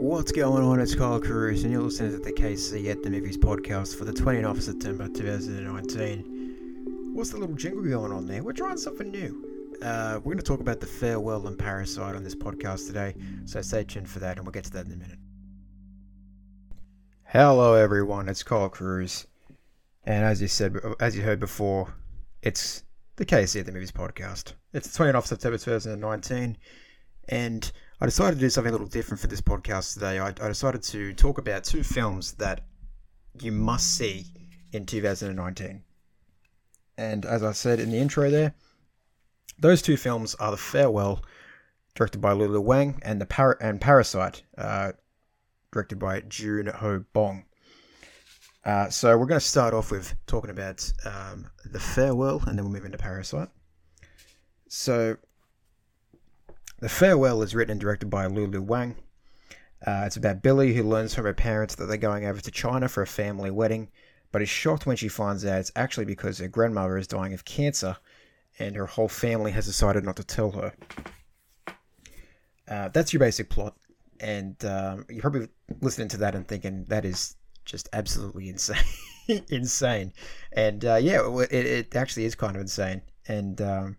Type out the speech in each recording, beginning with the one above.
What's going on? It's Kyle Cruz, and you're listening to the KC at the Movies podcast for the 29th of September 2019. What's the little jingle going on there? We're trying something new. Uh, we're going to talk about the farewell and parasite on this podcast today, so stay tuned for that, and we'll get to that in a minute. Hello, everyone. It's Kyle Cruz, and as you said, as you heard before, it's the KC at the Movies podcast. It's the 29th of September 2019, and I decided to do something a little different for this podcast today. I, I decided to talk about two films that you must see in 2019. And as I said in the intro there, those two films are The Farewell, directed by Lulu Wang, and the Par- and Parasite, uh, directed by Joon Ho Bong. Uh, so we're going to start off with talking about um, The Farewell, and then we'll move into Parasite. So the Farewell is written and directed by Lulu Wang. Uh, it's about Billy who learns from her parents that they're going over to China for a family wedding, but is shocked when she finds out it's actually because her grandmother is dying of cancer and her whole family has decided not to tell her. Uh, that's your basic plot, and um, you're probably listening to that and thinking that is just absolutely insane. insane. And uh, yeah, it, it actually is kind of insane. And um,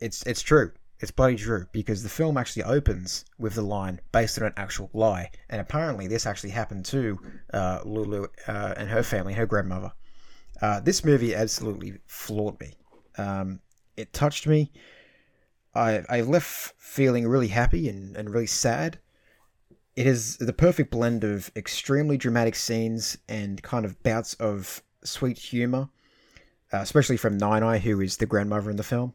it's it's true. It's bloody true because the film actually opens with the line based on an actual lie, and apparently this actually happened to uh, Lulu uh, and her family, her grandmother. Uh, this movie absolutely floored me. Um, it touched me. I I left feeling really happy and, and really sad. It is the perfect blend of extremely dramatic scenes and kind of bouts of sweet humor, uh, especially from Nai Nai, who is the grandmother in the film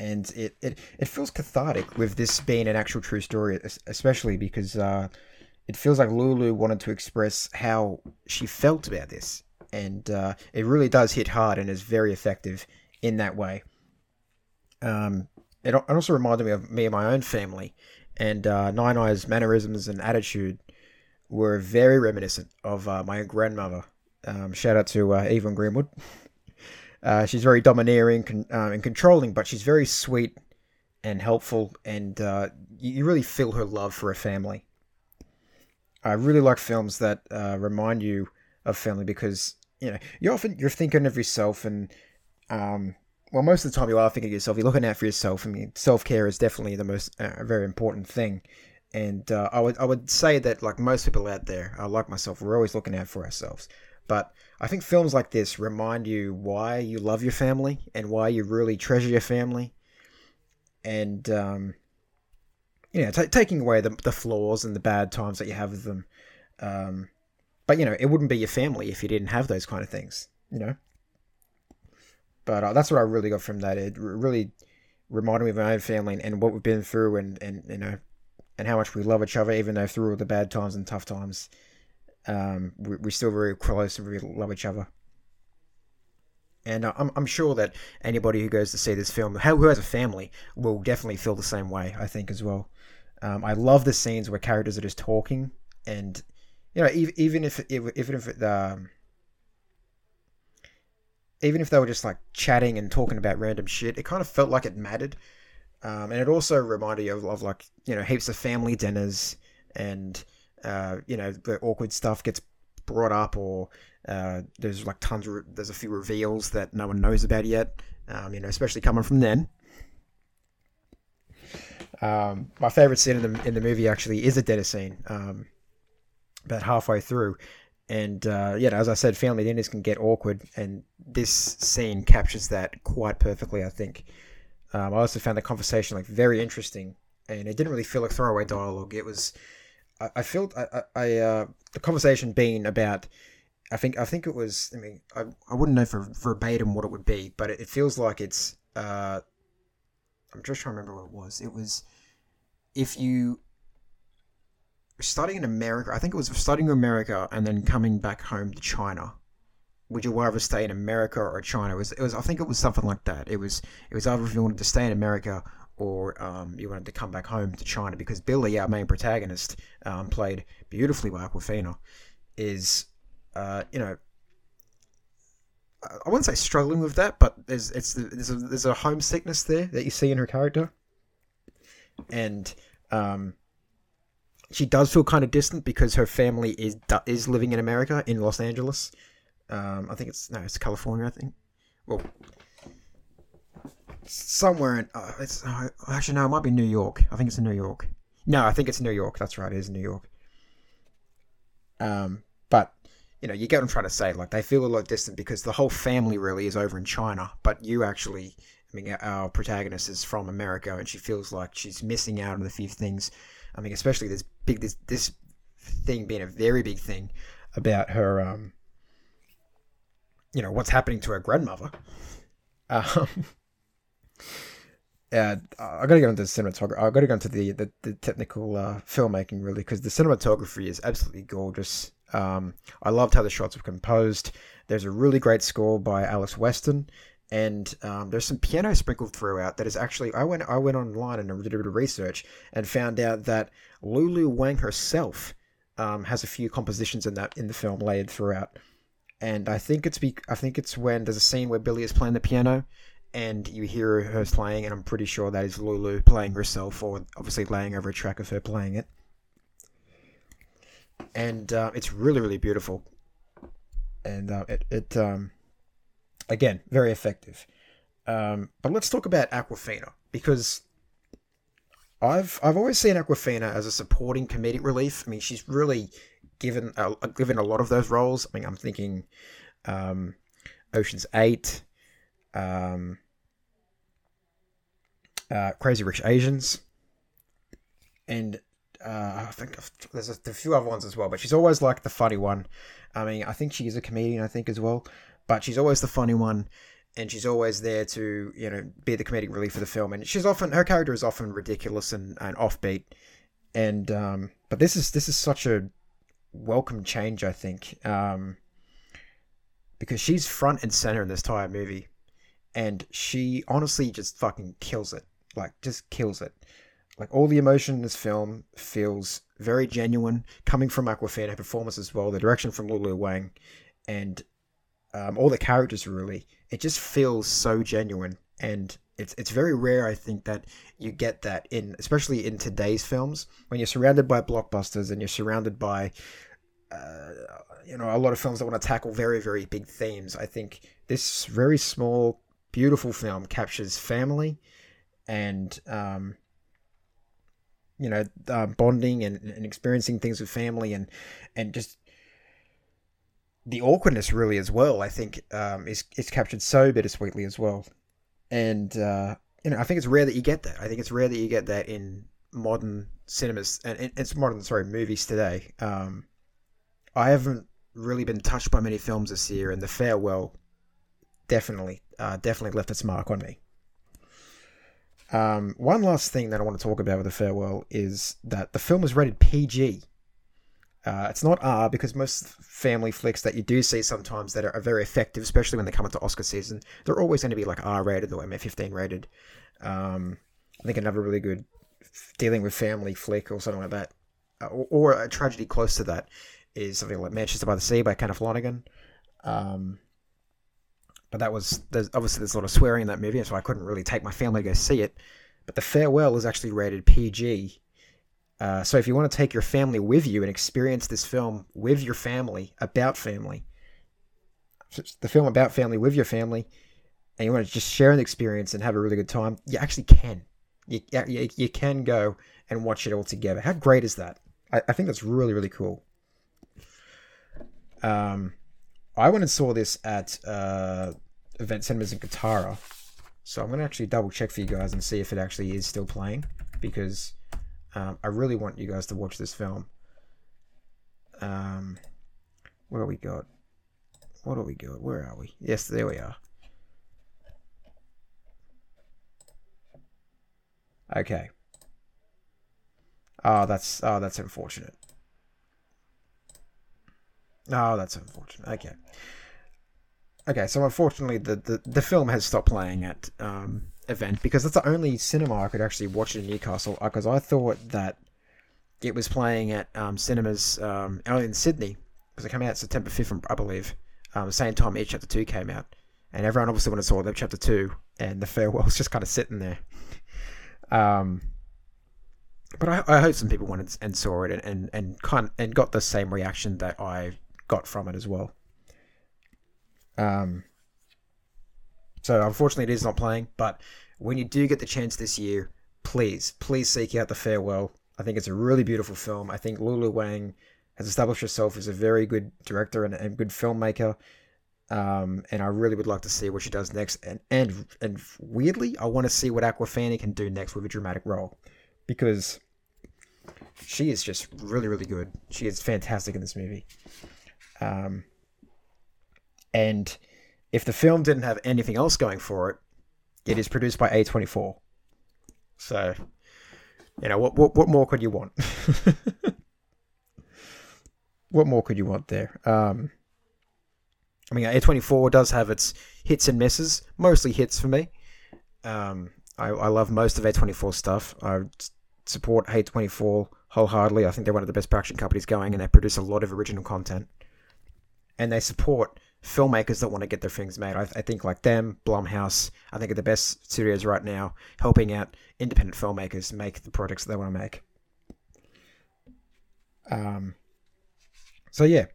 and it, it, it feels cathartic with this being an actual true story, especially because uh, it feels like Lulu wanted to express how she felt about this, and uh, it really does hit hard and is very effective in that way. Um, it also reminded me of me and my own family, and uh, Nai Nai's mannerisms and attitude were very reminiscent of uh, my own grandmother. Um, shout out to uh, Evelyn Greenwood. Uh, she's very domineering con- uh, and controlling, but she's very sweet and helpful, and uh, you really feel her love for her family. I really like films that uh, remind you of family because you know you often you're thinking of yourself, and um, well, most of the time you are thinking of yourself. You're looking out for yourself. I mean, self care is definitely the most uh, very important thing. And I would I would say that like most people out there, like myself, we're always looking out for ourselves. But I think films like this remind you why you love your family and why you really treasure your family. And, um, you know, t- taking away the, the flaws and the bad times that you have with them. Um, but, you know, it wouldn't be your family if you didn't have those kind of things, you know? But uh, that's what I really got from that. It really reminded me of my own family and, and what we've been through and, and, you know, and how much we love each other, even though through all the bad times and tough times, um, we're still very close and we love each other. And I'm, I'm sure that anybody who goes to see this film, who has a family, will definitely feel the same way, I think, as well. Um, I love the scenes where characters are just talking, and, you know, even, even if, if um, even if they were just like chatting and talking about random shit, it kind of felt like it mattered. Um, and it also reminded you of, of, like, you know, heaps of family dinners and, uh, you know, the awkward stuff gets brought up, or uh, there's like tons of there's a few reveals that no one knows about yet. Um, you know, especially coming from then. Um, my favorite scene in the in the movie actually is a dinner scene. Um, about halfway through, and uh, yeah, as I said, family dinners can get awkward, and this scene captures that quite perfectly. I think. Um, I also found the conversation like very interesting, and it didn't really feel like throwaway dialogue. It was I, I felt I, I uh, the conversation being about I think I think it was I mean I, I wouldn't know for verbatim what it would be, but it, it feels like it's uh, I'm just trying to remember what it was. It was if you studying in America, I think it was studying in America and then coming back home to China. Would you rather stay in America or China? It was, it was I think it was something like that. It was it was either if you wanted to stay in America or um, you wanted to come back home to China because Billy, our main protagonist, um, played beautifully by Awkwafina, is, uh, you know, I wouldn't say struggling with that, but there's it's there's a, there's a homesickness there that you see in her character, and Um, she does feel kind of distant because her family is is living in America in Los Angeles. Um, I think it's no, it's California. I think. Well, somewhere in uh, it's uh, actually no, it might be New York. I think it's in New York. No, I think it's New York. That's right, it is New York. Um, but you know, you get what I'm trying to say. Like they feel a lot distant because the whole family really is over in China, but you actually, I mean, our protagonist is from America, and she feels like she's missing out on a few things. I mean, especially this big this this thing being a very big thing about her, um, you know, what's happening to her grandmother. Um, uh, I got to get into the cinematography. I got to go into the the, the technical uh, filmmaking really because the cinematography is absolutely gorgeous. Um, I loved how the shots were composed. There's a really great score by Alex Weston, and um, there's some piano sprinkled throughout. That is actually I went I went online and did a bit of research and found out that Lulu Wang herself um, has a few compositions in that in the film layered throughout. And I think it's be I think it's when there's a scene where Billy is playing the piano and you hear her playing, and I'm pretty sure that is Lulu playing herself, or obviously laying over a track of her playing it. And uh, it's really, really beautiful, and uh, it, it um, again very effective. Um, but let's talk about Awkwafina because I've I've always seen Awkwafina as a supporting comedic relief. I mean, she's really given a, given a lot of those roles. I mean, I'm thinking um, Ocean's Eight um, uh, Crazy Rich Asians, and uh, I think there's a, a, few other ones as well. But she's always like the funny one. I mean, I think she is a comedian, I think as well, but she's always the funny one, and she's always there to you know be the comedic relief for the film. And she's often her character is often ridiculous and, and offbeat, and um, but this is this is such a welcome change, I think, um, because she's front and center in this entire movie and she honestly just fucking kills it. Like, just kills it. Like, all the emotion in this film feels very genuine, coming from Awkwafina, her performance as well, the direction from Lulu Wang, and um, all the characters really. It just feels so genuine, and it's it's very rare, I think, that you get that in, especially in today's films, when you're surrounded by blockbusters and you're surrounded by uh, you know a lot of films that want to tackle very very big themes i think this very small beautiful film captures family and um, you know uh, bonding and, and experiencing things with family and and just the awkwardness really as well i think um, is is captured so bittersweetly as well. And uh, you know i think it's rare that you get that. I think it's rare that you get that in modern cinemas and it's modern sorry movies today. Um, i haven't really been touched by many films this year and the farewell definitely, uh, definitely left its mark on me. Um, one last thing that I want to talk about with the farewell is that the film was rated PG. Uh, it's not R because most family flicks that you do see sometimes that are, very effective, especially when they come into Oscar season, they're always going to be like R rated or MA15 rated. Um, I think another really good dealing with family flick or something like that, uh, or, or, a tragedy close to that, is something like Manchester by the Sea by Kenneth Lonergan. Um, but that was there's obviously there's a lot of swearing in that movie, and so I couldn't really take my family to go see it. But the farewell is actually rated PG. Uh, so if you want to take your family with you and experience this film with your family about family, the film about family with your family, and you want to just share an experience and have a really good time, you actually can. You, you, you can go and watch it all together. How great is that? I, I think that's really, really cool. Um, I went and saw this at uh, Event Cinemas in Kotara. So I'm going to actually double check for you guys and see if it actually is still playing because um, I really want you guys to watch this film. Um, what do we got? What do we got? Where are we? Yes, there we are. Okay. Oh, that's oh, that's unfortunate. Oh, that's unfortunate. Okay. Okay, so unfortunately, the, the, the film has stopped playing at um, event because that's the only cinema I could actually watch it in Newcastle. Because uh, I thought that it was playing at um, cinemas um, in Sydney because it came out September fifth, I believe. Um, same time It Chapter Two came out, and everyone obviously went and saw It Chapter Two, and the farewell's just kind of sitting there. Um, but I, I hope some people went and, and saw it and, and, and kind and got the same reaction that I got from it as well. Um. So unfortunately, it is not playing. But when you do get the chance this year, please, please seek out the farewell. I think it's a really beautiful film. I think Lulu Wang has established herself as a very good director and good filmmaker. Um, and I really would like to see what she does next. And and and weirdly, I want to see what Awkwafina can do next with a dramatic role, because she is just really really good. She is fantastic in this movie. Um, and if the film didn't have anything else going for it, it is produced by A24. So, you know, what what what more could you want? what more could you want there? Um, I mean, A24 does have its hits and misses, mostly hits for me. Um, I, I love most of A24 stuff. I support A24 wholeheartedly. I think they're one of the best production companies going, and they produce a lot of original content. And they support filmmakers that want to get their things made. I, I think like them, Blumhouse, I think are the best studios right now, helping out independent filmmakers make the projects that they want to make. Um, so yeah,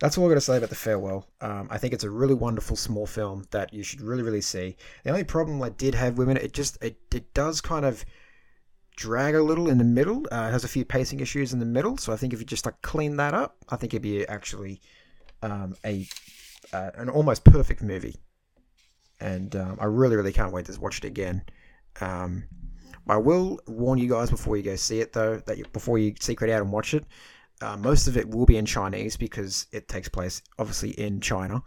that's all I'm going to say about the farewell. Um, I think it's a really wonderful small film that you should really, really see. The only problem I did have it, it just it, it does kind of drag a little in the middle. Uh, it has a few pacing issues in the middle, so I think if you just like clean that up, I think it'd be actually um, a uh, an almost perfect movie. And um, I really, really can't wait to watch it again. Um, I will warn you guys before you go see it, though, that you, before you seek it out and watch it, uh, most of it will be in Chinese because it takes place obviously in China,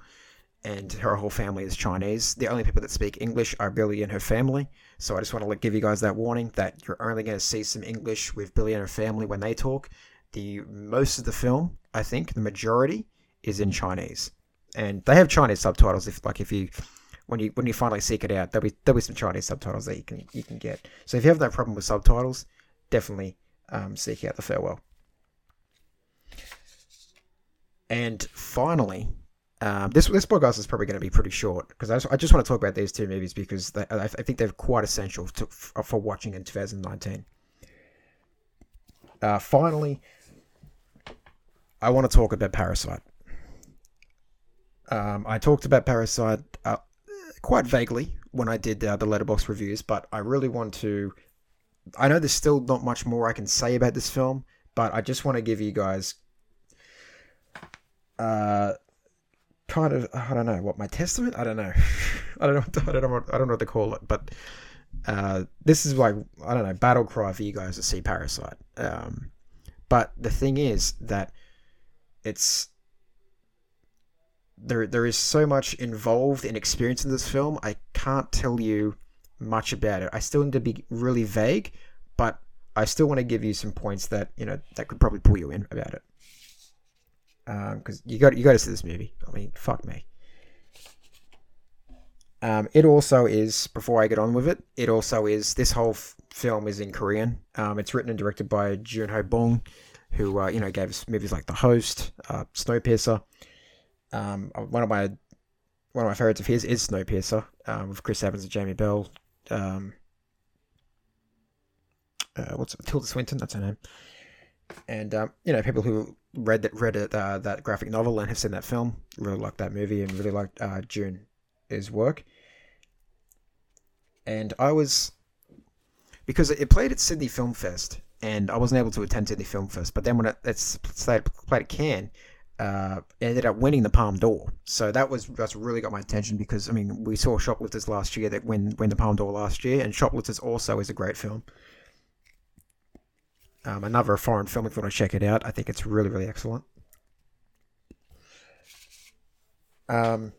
and her whole family is Chinese. The only people that speak English are Billy and her family. So I just want to give you guys that warning that you're only going to see some English with Billy and her family when they talk. The most of the film, I think, the majority is in Chinese, and they have Chinese subtitles. If like if you when you when you finally seek it out, there'll be there'll be some Chinese subtitles that you can you can get. So if you have no problem with subtitles, definitely um, seek out the farewell. And finally, um, this this podcast is probably going to be pretty short because I, I, just want to talk about these two movies because they, I, I, think they're quite essential to, for watching in 2019. Uh, finally, I want to talk about Parasite. Um, I talked about Parasite uh, quite vaguely when I did uh, the Letterboxd reviews, but I really want to. I know there's still not much more I can say about this film, but I just want to give you guys uh, kind of I don't know what my testament. I don't know. I don't know. I don't know. What, I don't know what to call it. But uh, this is like I don't know battle cry for you guys to see Parasite. Um, but the thing is that it's there. There is so much involved in experiencing this film. I can't tell you much about it. I still need to be really vague, but I still want to give you some points that you know that could probably pull you in about it because um, you got you got to see this movie. I mean, fuck me. Um, it also is before I get on with it. It also is this whole f- film is in Korean. Um, it's written and directed by Joon Ho Bong, who uh, you know gave us movies like The Host, uh, Snowpiercer. Um, uh, one of my one of my favorites of his is Snowpiercer um, with Chris Evans and Jamie Bell. Um, uh, what's it? Tilda Swinton? That's her name. And um, you know, people who read that read it, uh, that graphic novel and have seen that film. Really liked that movie and really liked uh, Joon's work. And I was because it played at Sydney Film Fest, and I wasn't able to attend Sydney Film Fest. But then when it, it's played, played at Cannes, uh, ended up winning the Palme d'Or. So that was that's really got my attention because I mean we saw Shoplifters last year that win win the Palme d'Or last year, and Shoplifters also is a great film. Um, another foreign film if you want to check it out. I think it's really, really excellent. Um,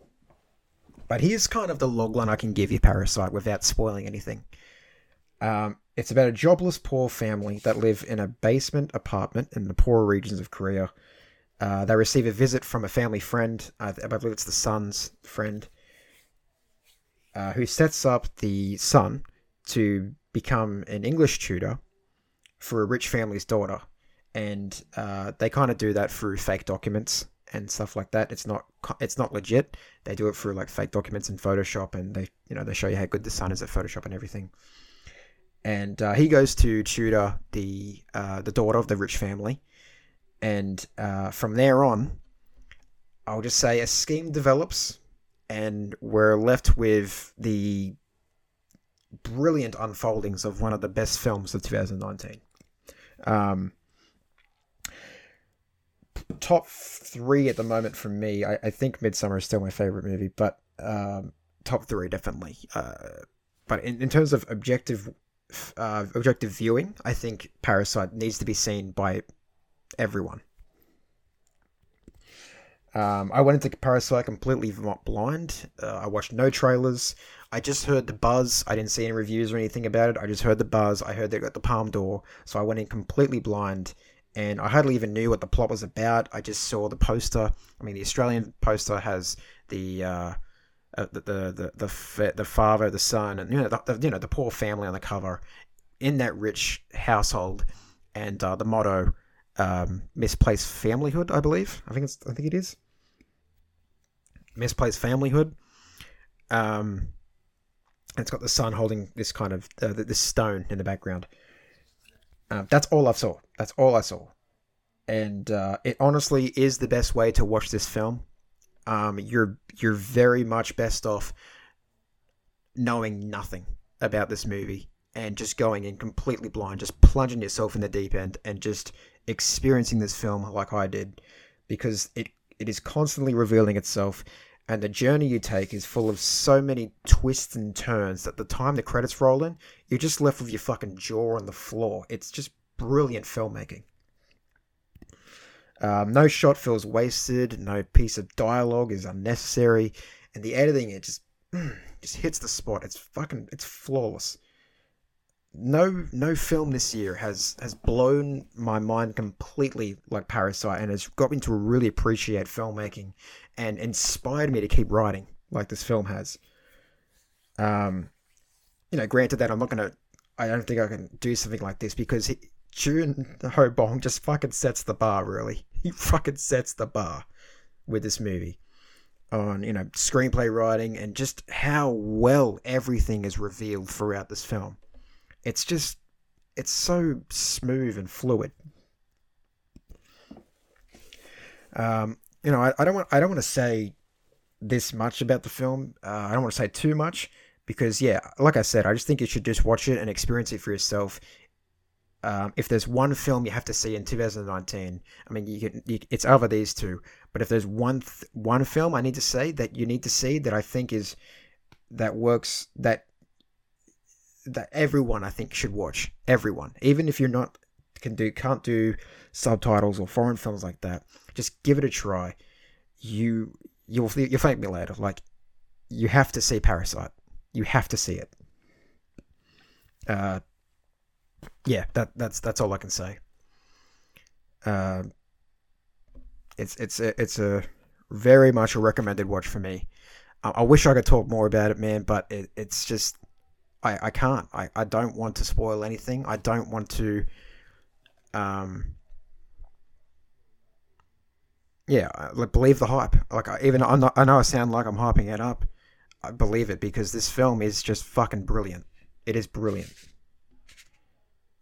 but here's kind of the logline I can give you, Parasite, without spoiling anything. Um, it's about a jobless poor family that live in a basement apartment in the poorer regions of Korea. Uh, they receive a visit from a family friend, I believe it's the son's friend, uh, who sets up the son to become an English tutor for a rich family's daughter, and uh, they kind of do that through fake documents and stuff like that. It's not it's not legit. They do it through like fake documents in Photoshop, and they you know they show you how good the son is at Photoshop and everything. and uh, he goes to tutor the uh, the daughter of the rich family, and uh, from there on, I'll just say a scheme develops, and we're left with the brilliant unfoldings of one of the best films of 2019. Um, top three at the moment for me. I, I think Midsommar is still my favorite movie, but um, top three definitely. Uh, but in, in terms of objective uh, objective viewing, I think Parasite needs to be seen by everyone. Um, I went into Parasite completely blind. Uh, I watched no trailers. I just heard the buzz. I didn't see any reviews or anything about it. I just heard the buzz. I heard they got the Palme d'Or, so I went in completely blind, and I hardly even knew what the plot was about. I just saw the poster. I mean, the Australian poster has the uh, uh, the, the the the the father, the son, and you know the, the, you know the poor family on the cover in that rich household, and uh, the motto um, "misplaced familyhood." I believe. I think it's. I think it is misplaced familyhood. Um, it's got the son holding this kind of uh, this stone in the background. Uh, that's all I saw. That's all I saw, and uh, it honestly is the best way to watch this film um, you're you're very much best off knowing nothing about this movie and just going in completely blind, just plunging yourself in the deep end and just experiencing this film like I did, because it it is constantly revealing itself, and the journey you take is full of so many twists and turns that the time the credits roll in, you're just left with your fucking jaw on the floor. It's just brilliant filmmaking. Um, no shot feels wasted. No piece of dialogue is unnecessary, and the editing it just just hits the spot. It's fucking it's flawless. No no film this year has has blown my mind completely like Parasite, and has got me to really appreciate filmmaking, and inspired me to keep writing like this film has. Um, you know, granted that I'm not gonna, I don't think I can do something like this because he, Joon Ho Bong just fucking sets the bar, really. He fucking sets the bar with this movie on, you know, screenplay writing and just how well everything is revealed throughout this film. It's just, it's so smooth and fluid. Um, you know, I, I don't want, I don't want to say this much about the film. Uh, I don't want to say too much because, yeah, like I said, I just think you should just watch it and experience it for yourself um, if there's one film you have to see in 2019, I mean, you can, you, it's over these two. But if there's one th- one film I need to say that you need to see that I think is that works that that everyone I think should watch. Everyone, even if you're not can do can't do subtitles or foreign films like that, just give it a try. You you'll you'll thank me later. Like you have to see Parasite. You have to see it. Uh, yeah, that that's that's all I can say. Uh, it's it's it's a very much a recommended watch for me. I, I wish I could talk more about it, man, but it, it's just I, I can't. I, I don't want to spoil anything. I don't want to. Um. Yeah, like believe the hype. Like I, even I'm not, I know I sound like I'm hyping it up. I believe it because this film is just fucking brilliant. It is brilliant.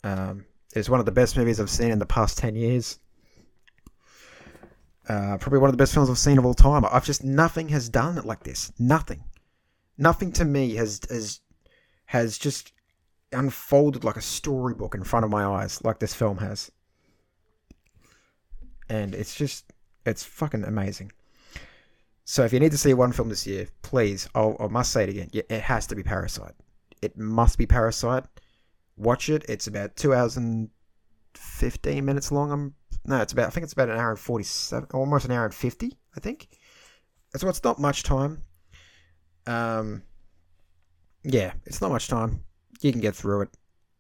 Um, it's one of the best movies I've seen in the past 10 years. Uh, probably one of the best films I've seen of all time. I've just nothing has done it like this. Nothing, nothing to me has has has just unfolded like a storybook in front of my eyes, like this film has. And it's just it's fucking amazing. So if you need to see one film this year, please, I'll, I must say it again. It has to be Parasite. It must be Parasite watch it. It's about two hours and fifteen minutes long. I'm no, it's about I think it's about an hour and forty seven, almost an hour and fifty. I think. So it's not much time. Um, yeah, it's not much time. You can get through it.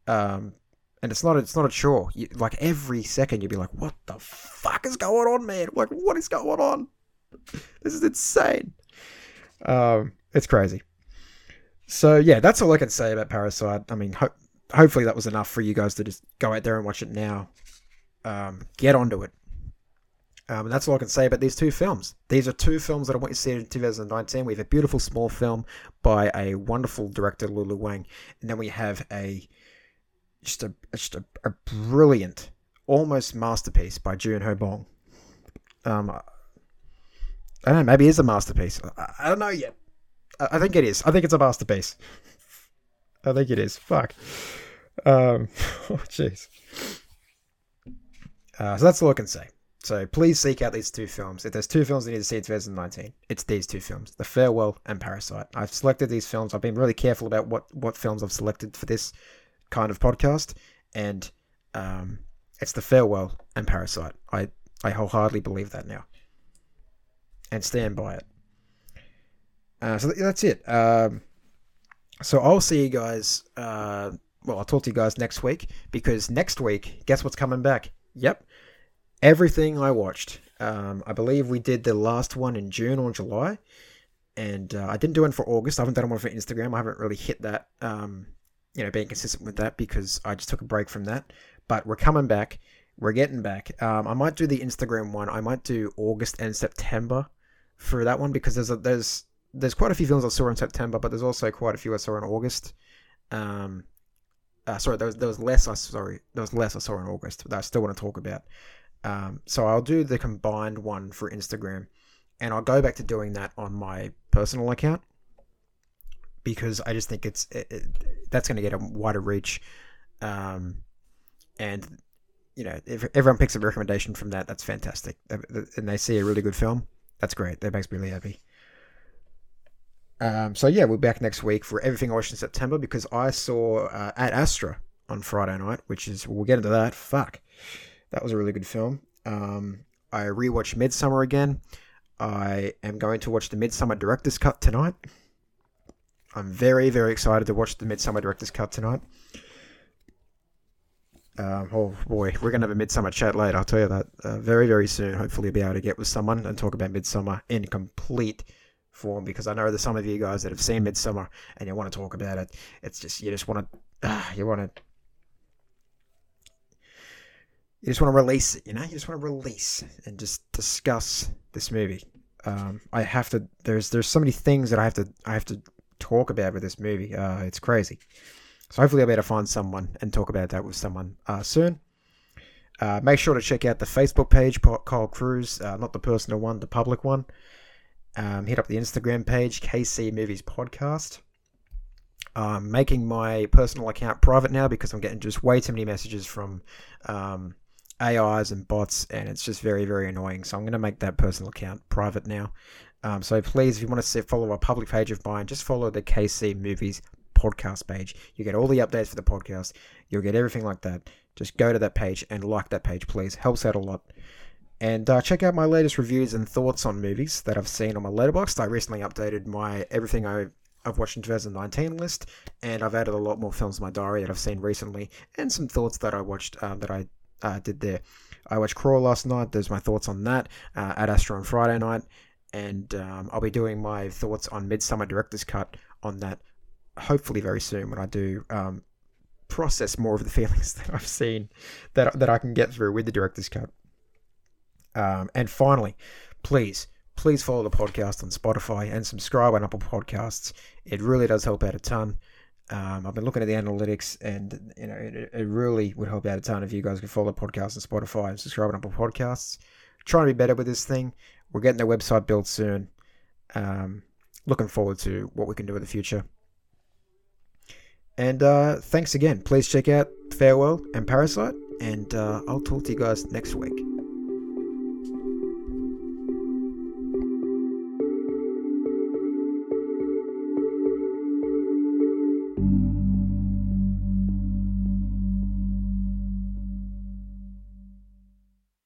Um, and it's not it's not a chore. You, like every second, you'd be like, "What the fuck is going on, man? Like, what is going on? This is insane." Um, it's crazy. So yeah, that's all I can say about Parasite. I mean, ho- hopefully that was enough for you guys to just go out there and watch it now. Um, get onto it. Um, and that's all I can say about these two films. These are two films that I want you to see in 2019. We have a beautiful small film by a wonderful director, Lulu Wang, and then we have a just a just a, a brilliant, almost masterpiece by Joon Ho Bong. Um, I don't know. Maybe it is a masterpiece. I, I don't know yet. I, I think it is. I think it's a masterpiece. I think it is. Fuck. Um, oh, jeez. Uh, so that's all I can say. So please seek out these two films. If there's two films you need to see in 2019, it's these two films, The Farewell and Parasite. I've selected these films. I've been really careful about what, what films I've selected for this kind of podcast, and um, it's The Farewell and Parasite. I, I wholeheartedly believe that now. And stand by it. Uh, so that's it. Um, so I'll see you guys. Uh, well, I'll talk to you guys next week because next week, guess what's coming back? Yep, everything I watched. Um, I believe we did the last one in June or July, and uh, I didn't do one for August. I haven't done one for Instagram. I haven't really hit that, um, you know, being consistent with that because I just took a break from that. But we're coming back. We're getting back. Um, I might do the Instagram one. I might do August and September for that one because there's a, there's there's quite a few films I saw in September, but there's also quite a few I saw in August. Um, uh, sorry, there was, there was less. I sorry, there was less I saw in August that I still want to talk about. Um, so I'll do the combined one for Instagram, and I'll go back to doing that on my personal account because I just think it's it, it, that's going to get a wider reach, um, and you know if everyone picks a recommendation from that, that's fantastic, and they see a really good film, that's great. That makes me really happy. Um, so yeah, we're back next week for everything I watched in September because I saw uh, Ad Astra on Friday night, which is we'll get into that. Fuck, that was a really good film. Um, I rewatched Midsommar again. I am going to watch the Midsommar director's cut tonight. I'm very very excited to watch the Midsommar director's cut tonight. Um, oh boy, we're gonna have a Midsommar chat later. I'll tell you that uh, very very soon. Hopefully, I'll be able to get with someone and talk about Midsommar in complete form because I know there's some of you guys that have seen Midsommar and you want to talk about it. It's just you just want to uh, you want to you just want to release it, you know. You just want to release and just discuss this movie. Um, I have to. There's there's so many things that I have to I have to talk about with this movie. Uh, it's crazy. So hopefully I'll be able to find someone and talk about that with someone uh, soon. Uh, make sure to check out the Facebook page, Kyle Cruz, uh, not the personal one, the public one. Um, hit up the Instagram page, KC Movies Podcast. I'm making my personal account private now because I'm getting just way too many messages from um, AIs and bots, and it's just very, very annoying. So I'm going to make that personal account private now. Um, so please, if you want to see, follow a public page of mine, just follow the KC Movies podcast page. You get all the updates for the podcast. You'll get everything like that. Just go to that page and like that page, please. Helps out a lot. And uh, check out my latest reviews and thoughts on movies that I've seen on my Letterboxd. I recently updated my everything I, I've watched in 2019 list, and I've added a lot more films to my diary that I've seen recently, and some thoughts that I watched um, that I uh, did there. I watched Crawl last night. There's my thoughts on that. Uh, Ad Astra on Friday night, and um, I'll be doing my thoughts on Midsommar Director's Cut on that. Hopefully very soon when I do um, process more of the feelings that I've seen that that I can get through with the director's cut. Um, and finally, please, please follow the podcast on Spotify and subscribe on Apple Podcasts. It really does help out a ton. Um, I've been looking at the analytics, and you know, it, it, really would help out a ton if you guys could follow the podcast on Spotify and subscribe on Apple Podcasts. Trying to be better with this thing. We're getting the website built soon. Um, looking forward to what we can do in the future. And uh, thanks again. Please check out Farewell and Parasite, and uh, I'll talk to you guys next week.